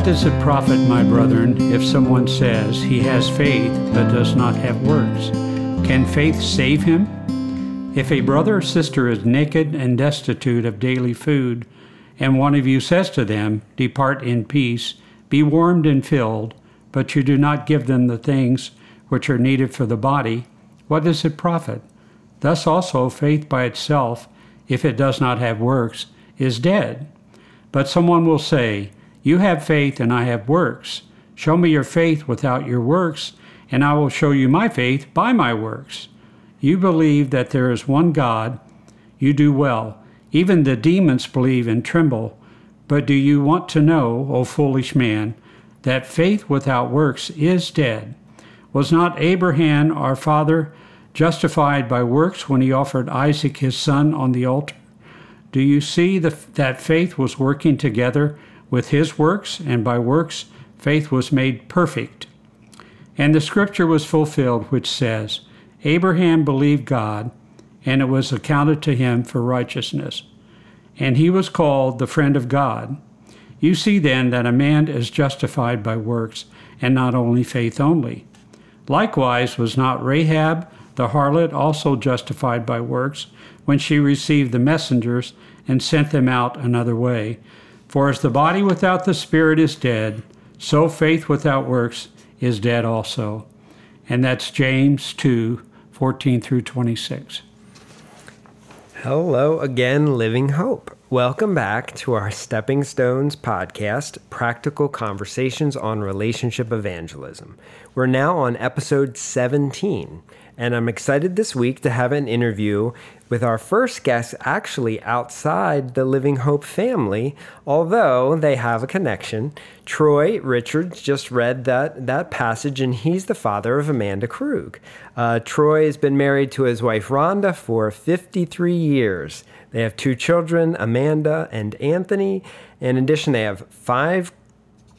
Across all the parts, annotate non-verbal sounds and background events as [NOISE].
What does it profit, my brethren, if someone says he has faith but does not have works? Can faith save him? If a brother or sister is naked and destitute of daily food, and one of you says to them, Depart in peace, be warmed and filled, but you do not give them the things which are needed for the body, what does it profit? Thus also faith by itself, if it does not have works, is dead. But someone will say, You have faith and I have works. Show me your faith without your works, and I will show you my faith by my works. You believe that there is one God. You do well. Even the demons believe and tremble. But do you want to know, O foolish man, that faith without works is dead? Was not Abraham our father justified by works when he offered Isaac his son on the altar? Do you see the, that faith was working together with his works, and by works faith was made perfect? And the scripture was fulfilled, which says, Abraham believed God, and it was accounted to him for righteousness. And he was called the friend of God. You see then that a man is justified by works, and not only faith only. Likewise, was not Rahab the harlot also justified by works when she received the messengers and sent them out another way? For as the body without the spirit is dead, so faith without works is dead also. And that's James 2 14 through 26. Hello again, Living Hope. Welcome back to our Stepping Stones podcast, Practical Conversations on Relationship Evangelism. We're now on episode 17, and I'm excited this week to have an interview with our first guest actually outside the Living Hope family, although they have a connection. Troy Richards just read that, that passage, and he's the father of Amanda Krug. Uh, Troy has been married to his wife Rhonda for 53 years. They have two children, Amanda and Anthony. In addition, they have five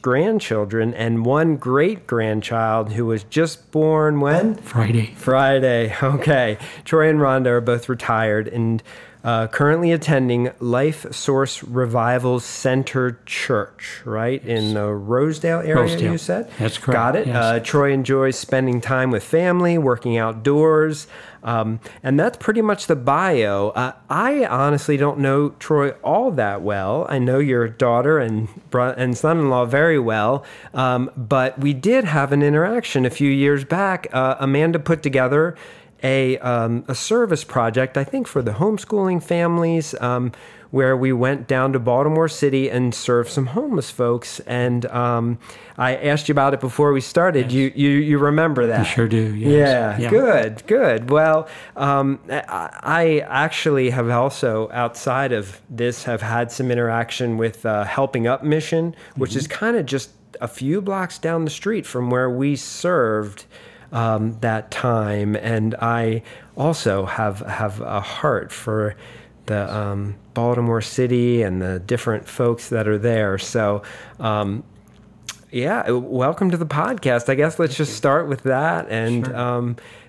grandchildren and one great grandchild who was just born when? Friday. Friday. [LAUGHS] Okay. Troy and Rhonda are both retired and uh, currently attending Life Source Revival Center Church, right? Yes. In the Rosedale area, Rosedale. you said? That's correct. Got it. Yes. Uh, Troy enjoys spending time with family, working outdoors. Um, and that's pretty much the bio. Uh, I honestly don't know Troy all that well. I know your daughter and and son-in-law very well, um, but we did have an interaction a few years back. Uh, Amanda put together a um, a service project, I think, for the homeschooling families. Um, where we went down to Baltimore City and served some homeless folks. And um, I asked you about it before we started. Yes. You, you you remember that? I sure do. Yes. Yeah, yeah, Good. Good. Well, um, I actually have also outside of this have had some interaction with uh, Helping Up Mission, which mm-hmm. is kind of just a few blocks down the street from where we served. Um, that time, and I also have have a heart for the um, Baltimore City and the different folks that are there. So, um, yeah, welcome to the podcast. I guess let's just start with that. And sure.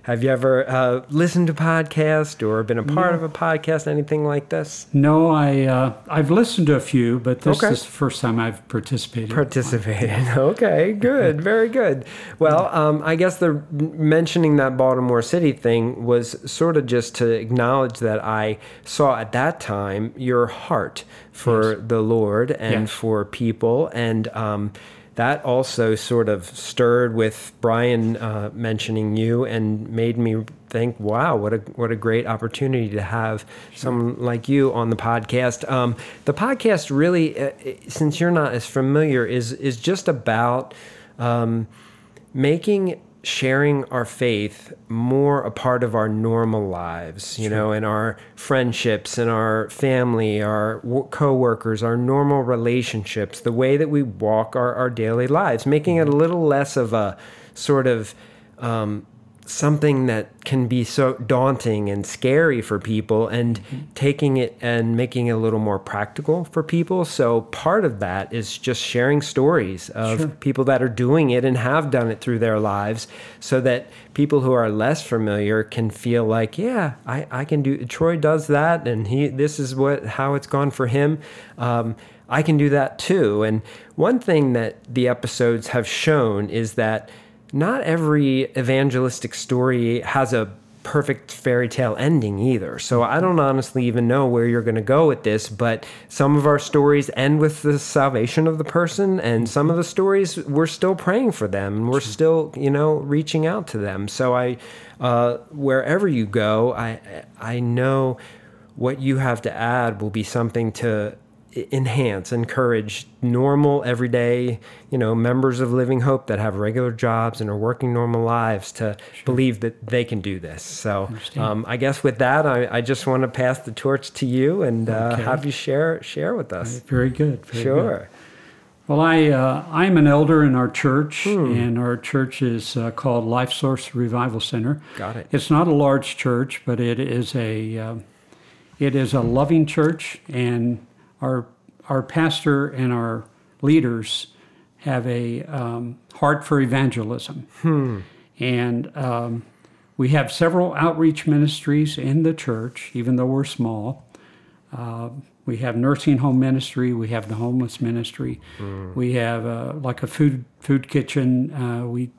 Have you ever uh, listened to podcast or been a part no. of a podcast, anything like this? No, I uh, I've listened to a few, but this okay. is the first time I've participated. Participated. [LAUGHS] Okay, good, very good. Well, um, I guess the mentioning that Baltimore City thing was sort of just to acknowledge that I saw at that time your heart for yes. the Lord and yes. for people and. Um, that also sort of stirred with Brian uh, mentioning you and made me think, wow, what a what a great opportunity to have someone like you on the podcast. Um, the podcast really, uh, since you're not as familiar, is is just about um, making sharing our faith more a part of our normal lives, you sure. know, in our friendships, in our family, our co-workers, our normal relationships, the way that we walk our, our daily lives, making it a little less of a sort of um, something that can be so daunting and scary for people and mm-hmm. taking it and making it a little more practical for people so part of that is just sharing stories of sure. people that are doing it and have done it through their lives so that people who are less familiar can feel like yeah i, I can do troy does that and he this is what how it's gone for him um, I can do that too. And one thing that the episodes have shown is that not every evangelistic story has a perfect fairy tale ending either. So I don't honestly even know where you're going to go with this, but some of our stories end with the salvation of the person and some of the stories we're still praying for them and we're still, you know, reaching out to them. So I uh, wherever you go, I I know what you have to add will be something to enhance, encourage normal, everyday, you know, members of Living Hope that have regular jobs and are working normal lives to sure. believe that they can do this. So, um, I guess with that, I, I, just want to pass the torch to you and uh, have you share share with us. Very good. Very sure. Good. Well, I uh, I'm an elder in our church, hmm. and our church is uh, called Life Source Revival Center. Got it. It's not a large church, but it is a uh, it is a loving church, and our our pastor and our leaders have a um, heart for evangelism, hmm. and um, we have several outreach ministries in the church, even though we're small. Uh, we have nursing home ministry. We have the homeless ministry. Mm. We have uh, like a food food kitchen. Uh, we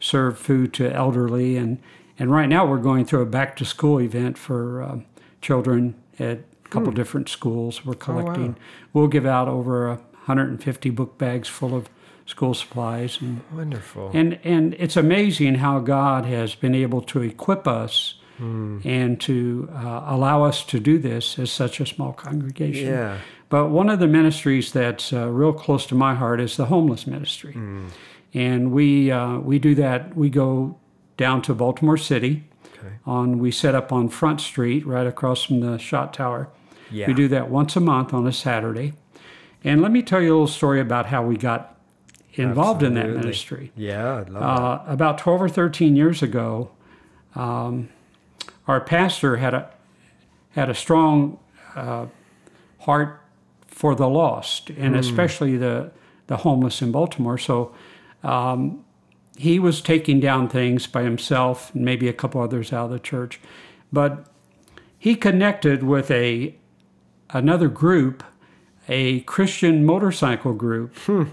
serve food to elderly, and and right now we're going through a back to school event for uh, children at couple mm. different schools. We're collecting. Oh, wow. We'll give out over 150 book bags full of school supplies. And, Wonderful. And and it's amazing how God has been able to equip us mm. and to uh, allow us to do this as such a small congregation. Yeah. But one of the ministries that's uh, real close to my heart is the homeless ministry. Mm. And we, uh, we do that. We go down to Baltimore City. Okay. On we set up on Front Street, right across from the Shot Tower. Yeah. We do that once a month on a Saturday. And let me tell you a little story about how we got involved Absolutely. in that ministry. Yeah, I'd love uh, About 12 or 13 years ago, um, our pastor had a had a strong uh, heart for the lost, and mm. especially the the homeless in Baltimore. So um, he was taking down things by himself, and maybe a couple others out of the church, but he connected with a another group, a Christian motorcycle group. Hmm.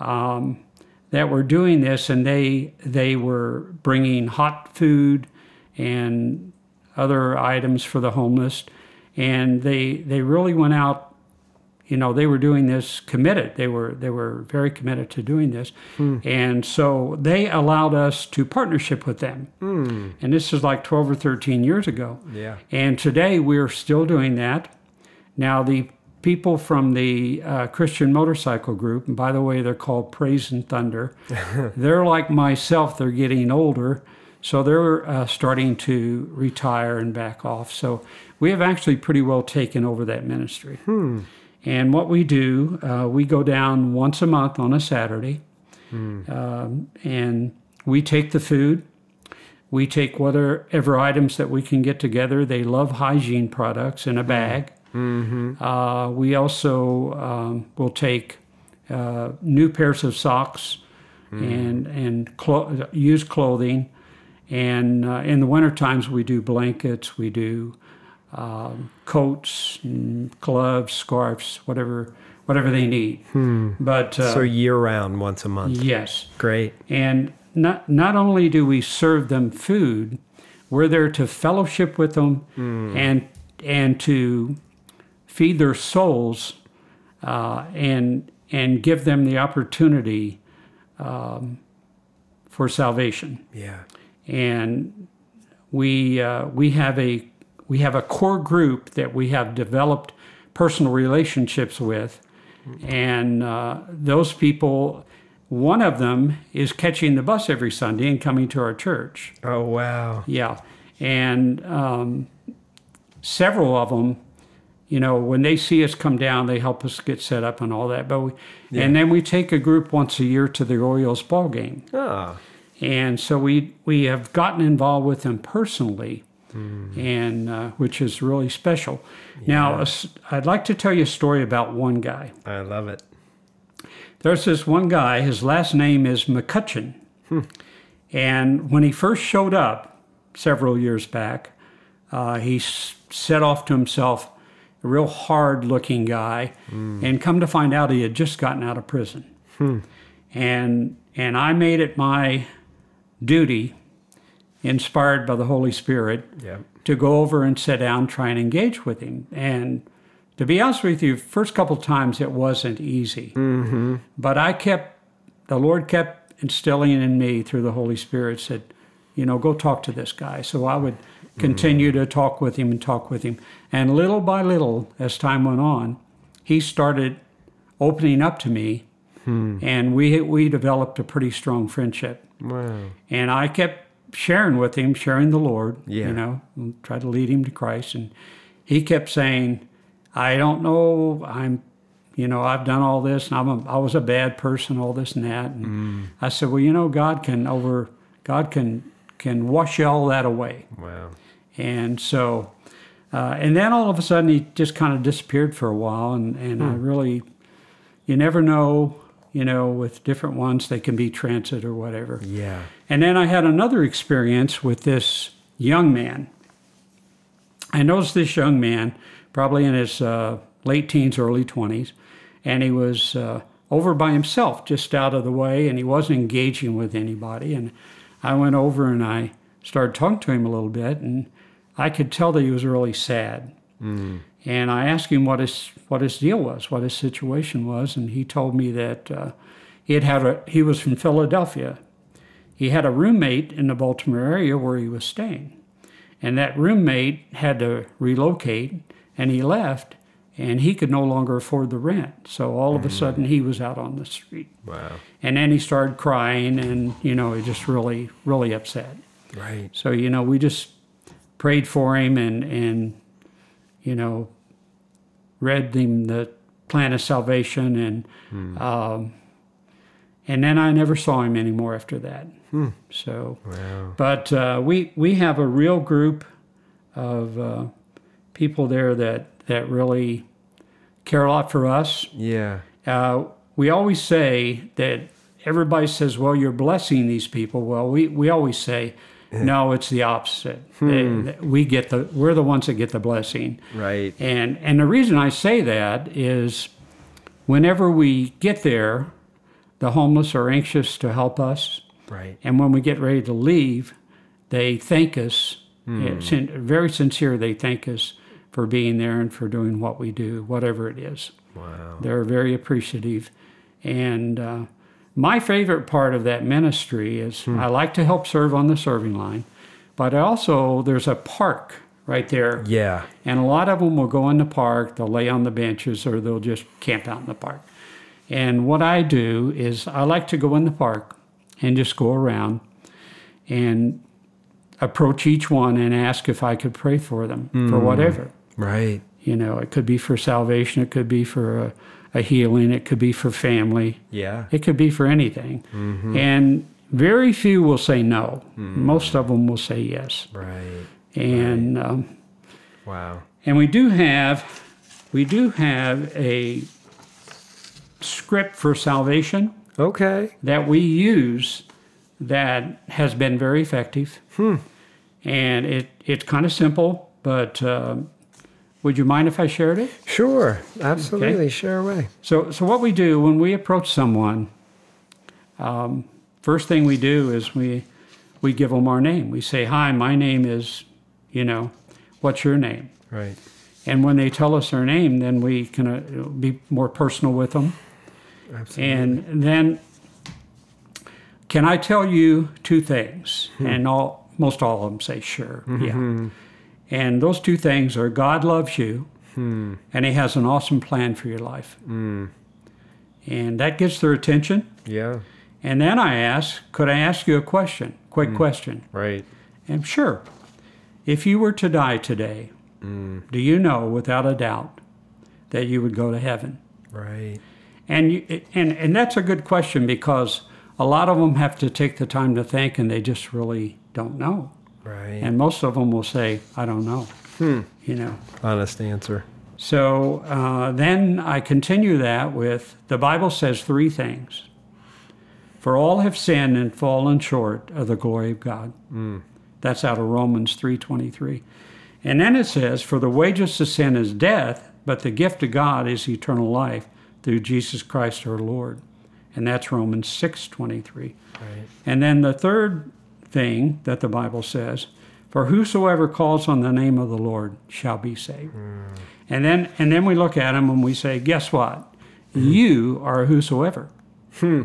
Um, that were doing this, and they they were bringing hot food and other items for the homeless, and they they really went out. You know, they were doing this committed. They were they were very committed to doing this, hmm. and so they allowed us to partnership with them. Hmm. And this is like twelve or thirteen years ago. Yeah. And today we're still doing that. Now the people from the uh, Christian Motorcycle Group, and by the way, they're called Praise and Thunder. [LAUGHS] they're like myself, they're getting older, so they're uh, starting to retire and back off. So we have actually pretty well taken over that ministry. Hmm. And what we do, uh, we go down once a month on a Saturday, hmm. um, and we take the food. We take whatever items that we can get together. They love hygiene products in a hmm. bag. Mm-hmm. Uh, we also um, will take uh, new pairs of socks mm. and and clo- used clothing. And uh, in the winter times, we do blankets, we do um, coats, gloves, scarves, whatever whatever they need. Hmm. But uh, so year round, once a month. Yes. Great. And not not only do we serve them food, we're there to fellowship with them mm. and and to feed their souls uh, and and give them the opportunity um, for salvation. Yeah and we uh, we have a we have a core group that we have developed personal relationships with, and uh, those people. One of them is catching the bus every Sunday and coming to our church. Oh wow! Yeah, and um, several of them, you know, when they see us come down, they help us get set up and all that. But we, yeah. and then we take a group once a year to the Orioles ball game. Ah. And so we we have gotten involved with them personally, mm. and uh, which is really special. Yeah. Now, I'd like to tell you a story about one guy. I love it. There's this one guy. His last name is McCutcheon, hmm. and when he first showed up several years back, uh, he said off to himself, a real hard looking guy. And come to find out, he had just gotten out of prison. And, and I made it my duty, inspired by the Holy Spirit, Yeah. to go over and sit down, try and engage with him. And to be honest with you, first couple times it wasn't easy. Mm-hmm. But I kept, the Lord kept instilling in me through the Holy Spirit, said, you know, go talk to this guy. So I would Mm-hmm. continue to talk with him and talk with him. And little by little, as time went on, he started opening up to me. Hmm. And we, we developed a pretty strong friendship. Wow. And I kept sharing with him, sharing the Lord, Yeah. you know, try to lead him to Christ. And he kept saying, I don't know, I'm, you know, I've done all this and I'm a, I was a bad person, all this and that. And mm. I said, well, you know, God can over, God can, can wash all that away. Wow. And so, uh, and then all of a sudden he just kind of disappeared for a while. And, and I really, you never know, you know, with different ones, they can be transit or whatever. Yeah. And then I had another experience with this young man. I noticed this young man, probably in his uh, late teens, early 20s, and he was uh, over by himself, just out of the way, and he wasn't engaging with anybody. And I went over and I started talking to him a little bit, and I could tell that he was really sad. And I asked him what his what his deal was, what his situation was, and he told me that uh, he had had a he was from Philadelphia, he had a roommate in the Baltimore area where he was staying. And that roommate had to relocate and he left and he could no longer afford the rent. So all of a sudden he was out on the street. Wow. And then he started crying and, you know, he just really, really upset. Right. So, you know, we just prayed for him and, and you know, read him the plan of salvation and um, and then I never saw him anymore after that. So, Wow. but uh, we we have a real group of uh, people there that that really care a lot for us. Yeah. Uh, we always say that everybody says, "Well, you're blessing these people." Well, we we always say, [LAUGHS] "No, it's the opposite. They- we get the we're the ones that get the blessing." Right. And and the reason I say that is, whenever we get there, the homeless are anxious to help us, Right. and when we get ready to leave, they thank us. It's in- very sincere. They thank us for being there and for doing what we do, whatever it is. Wow. They're very appreciative. And uh, my favorite part of that ministry is hmm. I like to help serve on the serving line, but also there's a park right there. Yeah. And a lot of them will go in the park, they'll lay on the benches, or they'll just camp out in the park. And what I do is I like to go in the park and just go around and approach each one and ask if I could pray for them for hmm. whatever. Right. You know, it could be for salvation, it could be for a, a healing, it could be for family, Yeah. it could be for anything. Mm-hmm. And very few will say no. Most of them will say yes. Right. And um, Wow. and we do have we do have a script for salvation Okay. that we use that has been very effective. Hmm. And it it's kind of simple, but um, would you mind if I shared it? Sure. Absolutely. Share away. So, so what we do when we approach someone, um, first thing we do is we we give them our name. We say, "Hi, my name is," you know, "What's your name?" Right. And when they tell us their name, then we can uh, be more personal with them. Absolutely. And then, can I tell you two things? And all most all of them say, "Sure, yeah." And those two things are God loves you, hmm. and He has an awesome plan for your life. Hmm. And that gets their attention. yeah. And then I ask, could I ask you a question? Quick hmm. question. Right. And sure, if you were to die today, do you know without a doubt that you would go to heaven? Right. And, you, and, and that's a good question because a lot of them have to take the time to think and they just really don't know. Right. And most of them will say, I don't know. You know. Honest answer. So uh, then I continue that with the Bible says three things. For all have sinned and fallen short of the glory of God. That's out of Romans 3:23. And then it says, For the wages of sin is death, but the gift of God is eternal life through Jesus Christ our Lord. And that's Romans 6 23. Right. And then the third thing that the Bible says, For whosoever calls on the name of the Lord shall be saved. Hmm. And then and then we look at him and we say, Guess what? Hmm. You are whosoever. Hmm.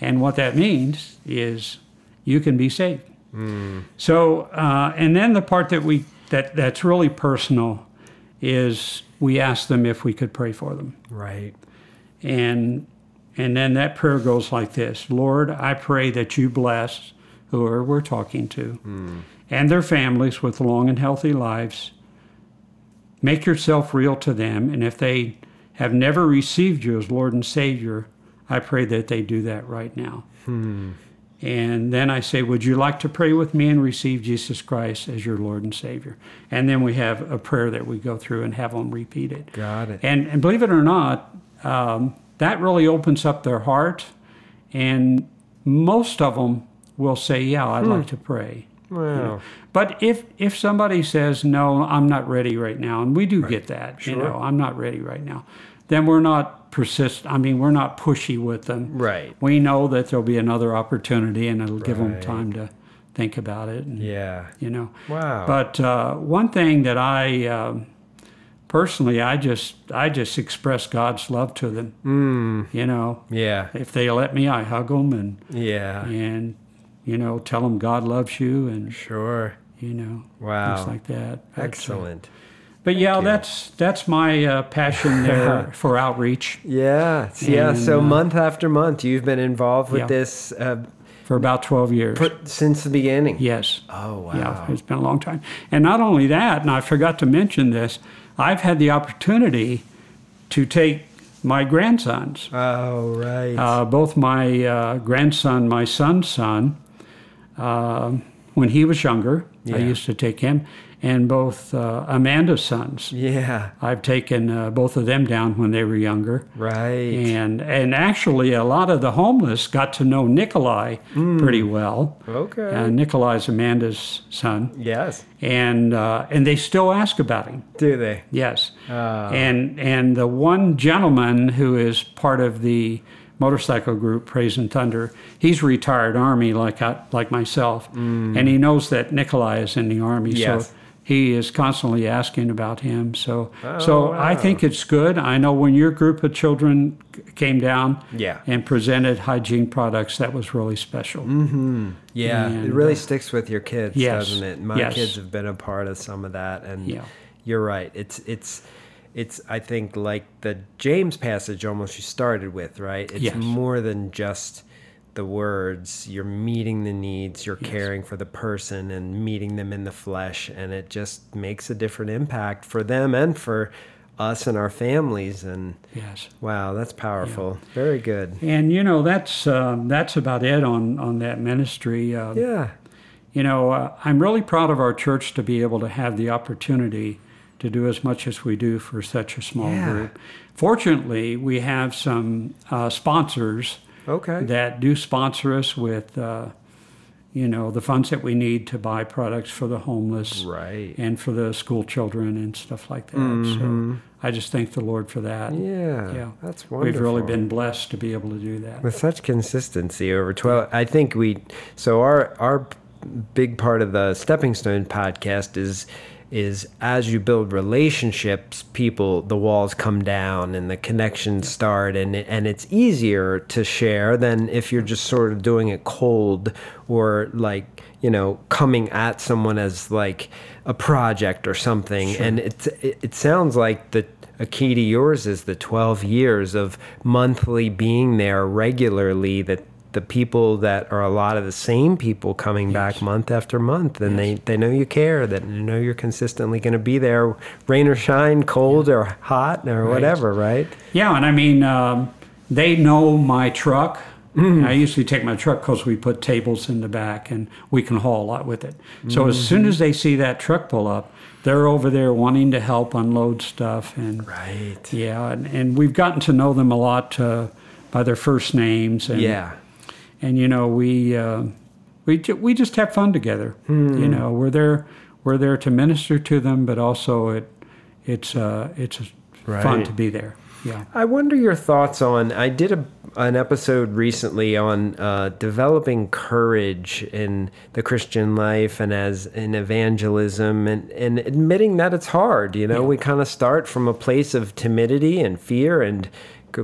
And what that means is you can be saved. So, uh, and then the part that we that that's really personal is we ask them if we could pray for them, Right. and and then that prayer goes like this: Lord, I pray that you bless whoever we're talking to, and their families with long and healthy lives. Make yourself real to them, and if they have never received you as Lord and Savior, I pray that they do that right now. And then I say, Would you like to pray with me and receive Jesus Christ as your Lord and Savior? And then we have a prayer that we go through and have them repeat it. Got it. And, and believe it or not, um, that really opens up their heart. And most of them will say, Yeah, I'd like to pray. Wow. But if if somebody says no, I'm not ready right now, and we do get that, you know, I'm not ready right now, then we're not persist. I mean, we're not pushy with them. Right. We know that there'll be another opportunity, and it'll give them time to think about it. And, Yeah. You know. Wow. But uh, one thing that I um, personally, I just I just express God's love to them. Mm. You know, Yeah. if they let me, I hug them and Yeah. and you know tell them God loves you and Sure. you know Wow. things like that. But, uh, Excellent. but yeah, you. that's that's my uh, passion there [LAUGHS] for outreach Yeah. Yeah. So uh, month after month, you've been involved with Yeah. this uh, for about twelve years. put, since the beginning. yes. Oh wow. Yeah, it's been a long time. And not only that, and I forgot to mention this, I've had the opportunity to take my grandsons, Oh right. uh, both my uh, grandson, my son's son, uh, when he was younger, I used to take him, and both uh, Amanda's sons. yeah. I've taken uh, both of them down when they were younger. Right. And, and actually, a lot of the homeless got to know Nikolai pretty well. okay. Uh, Nikolai's Amanda's son yes. and uh, and they still ask about him. Do they? Yes, Ah. and and the one gentleman who is part of the motorcycle group Praise and Thunder, he's retired Army like I, like myself, and he knows that Nikolai is in the Army, Mm. Yes. so he is constantly asking about him. So Oh, so I think it's good. I know when your group of children came down Yeah. and presented hygiene products, that was really special. Yeah. And, it really uh, sticks with your kids, yes, doesn't it? My yes. kids have been a part of some of that, and Yeah. you're right. It's it's it's I think like the James passage almost you started with, right? It's Yes. more than just the words. You're meeting the needs. You're caring for the person and meeting them in the flesh, and it just makes a different impact for them and for us and our families. And Yes. wow, that's powerful. Very good. And you know that's um, that's about it on on that ministry. Um, Yeah. You know, uh, I'm really proud of our church to be able to have the opportunity to do as much as we do for such a small Yeah. group. Fortunately, we have some uh, sponsors Okay. that do sponsor us with, uh, you know, the funds that we need to buy products for the homeless Right. and for the school children and stuff like that. Mhm. So I just thank the Lord for that. Yeah. Yeah. That's wonderful. We've really been blessed to be able to do that. with such consistency over 12 i think we so our our big part of the stepping stone podcast is is as you build relationships people the walls come down and the connections start and and it's easier to share than if you're just sort of doing it cold or like you know coming at someone as like a project or something. And it, it it sounds like the a key to yours is the 12 years of monthly being there regularly that the people that are a lot of the same people coming back month after month and they, they know you care that you know you're consistently going to be there rain or shine cold or hot or whatever right Yeah, and I mean, um, they know my truck. Mm-hmm. I usually take my truck because we put tables in the back and we can haul a lot with it. So as Mm-hmm. soon as they see that truck pull up, they're over there wanting to help unload stuff. And right yeah, and, and we've gotten to know them a lot uh, by their first names. And, yeah and you know we uh, we ju- we just have fun together. You know, we're there we're there to minister to them, but also it it's uh, it's fun to be there. Yeah. I wonder your thoughts on. I did a, an episode recently on uh, developing courage in the Christian life and as in evangelism and, and admitting that it's hard. You know, we kind of start from a place of timidity and fear and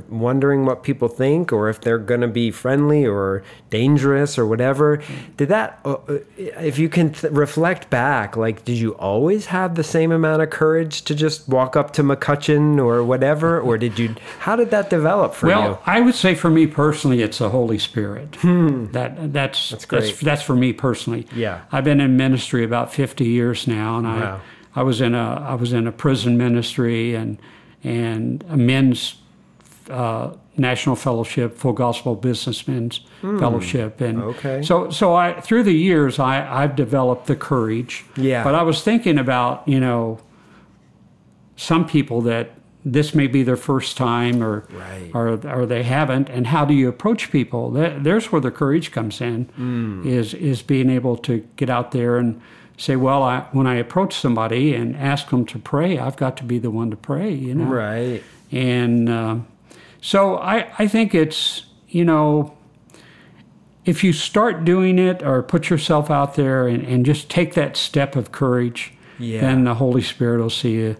wondering what people think or if they're going to be friendly or dangerous or whatever. Did that, uh, uh, if you can th- reflect back, like, did you always have the same amount of courage to just walk up to McCutcheon or whatever? Or did you, how did that develop for Well, you? I would say for me personally, it's the Holy Spirit. That that's that's, great. that's for me personally. Yeah. I've been in ministry about fifty years now, and Wow. I I was in a I was in a prison ministry and and a men's uh, national fellowship, full gospel businessmen's fellowship, and. Okay. so so I through the years I I've developed the courage. Yeah. But I was thinking about you know some people that this may be their first time or Right. or or they haven't and how do you approach people That- there's where the courage comes in Hmm. is is being able to get out there and say well I, when I approach somebody and ask them to pray I've got to be the one to pray you know Right. and um, so I, I think it's, you know, if you start doing it or put yourself out there and, and just take that step of courage, Yeah. then the Holy Spirit will see you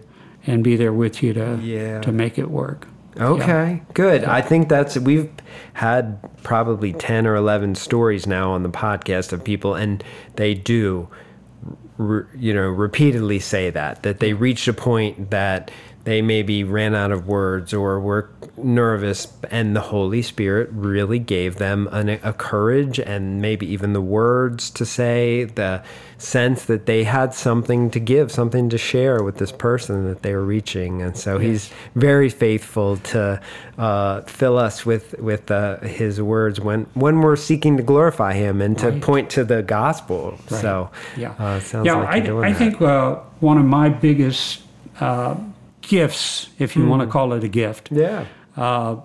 and be there with you to, Yeah. to make it work. Okay, good. I think that's we've had probably 10 or 11 stories now on the podcast of people and they do re, you know repeatedly say that that they reached a point that they maybe ran out of words or were nervous and the holy spirit really gave them an, a courage and maybe even the words to say the sense that they had something to give something to share with this person that they were reaching and so he's very faithful to uh, fill us with with uh, his words when when we're seeking to glorify him and to Right. point to the gospel so Yeah. uh, sounds yeah, like I, you're doing I that. think uh, one of my biggest uh, gifts, if you want to hmm. call it a gift, yeah uh,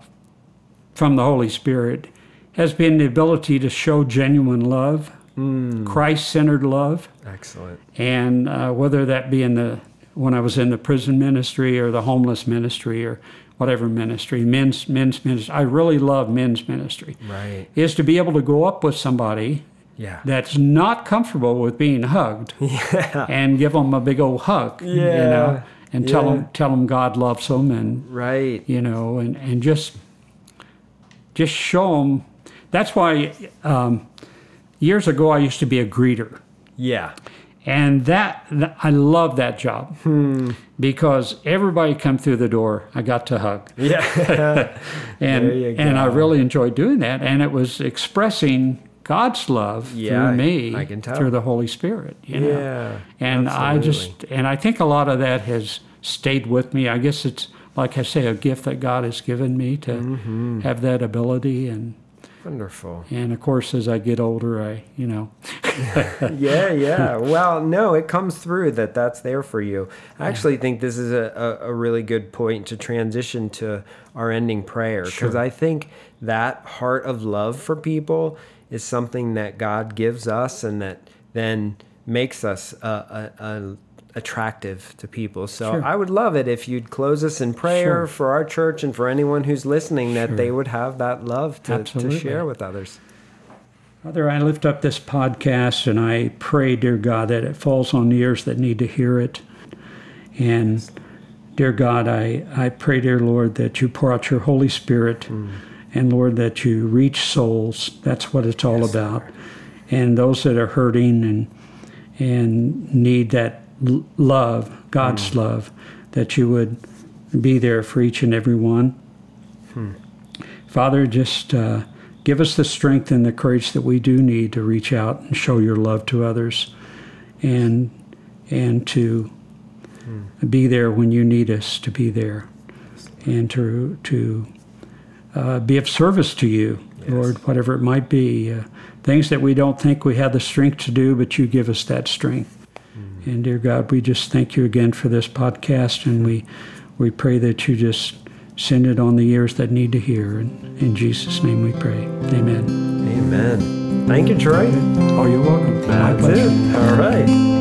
from the Holy Spirit has been the ability to show genuine love, hmm. Christ centered love. excellent and uh, whether that be in the when I was in the prison ministry or the homeless ministry or whatever ministry, men's men's ministry. I really love men's ministry. right Is to be able to go up with somebody yeah that's not comfortable with being hugged [LAUGHS] yeah and give them a big old hug. Yeah. You know, and tell them tell them God loves them and right. you know, and, and just just show them. That's why um, years ago I used to be a greeter. yeah. And that, I love that job. Because everybody come through the door, I got to hug, yeah. [LAUGHS] [LAUGHS] And and I really enjoyed doing that, and it was expressing God's love Yeah, through me, I can tell. through the Holy Spirit. You know? Yeah, and I just and I think a lot of that has stayed with me. I guess it's like I say, a gift that God has given me to Mm-hmm. have that ability, and wonderful and of course as I get older, I you know, [LAUGHS] yeah, yeah. Well, no, it comes through that that's there for you. I actually think this is a, a, a really good point to transition to our ending prayer because Sure. I think that heart of love for people is something that God gives us and that then makes us uh, uh, uh, attractive to people. So Sure. I would love it if you'd close us in prayer Sure. for our church and for anyone who's listening that they would have that love to, to share with others. Father, I lift up this podcast and I pray, dear God, that it falls on ears that need to hear it. And dear God, I, I pray, dear Lord, that you pour out your Holy Spirit and Lord, that you reach souls. That's what it's all about. And those that are hurting and and need that love, God's hmm. love, that you would be there for each and every one. Hmm. Father, just uh, give us the strength and the courage that we do need to reach out and show your love to others, and and to hmm. be there when you need us to be there, and to to uh, be of service to you, Lord, whatever it might be. Uh, things that we don't think we have the strength to do, but you give us that strength. And dear God, we just thank you again for this podcast, and we we pray that you just send it on the ears that need to hear. And in Jesus' name we pray. Amen. Amen. Thank you, Troy. Oh, you're welcome. That's it. All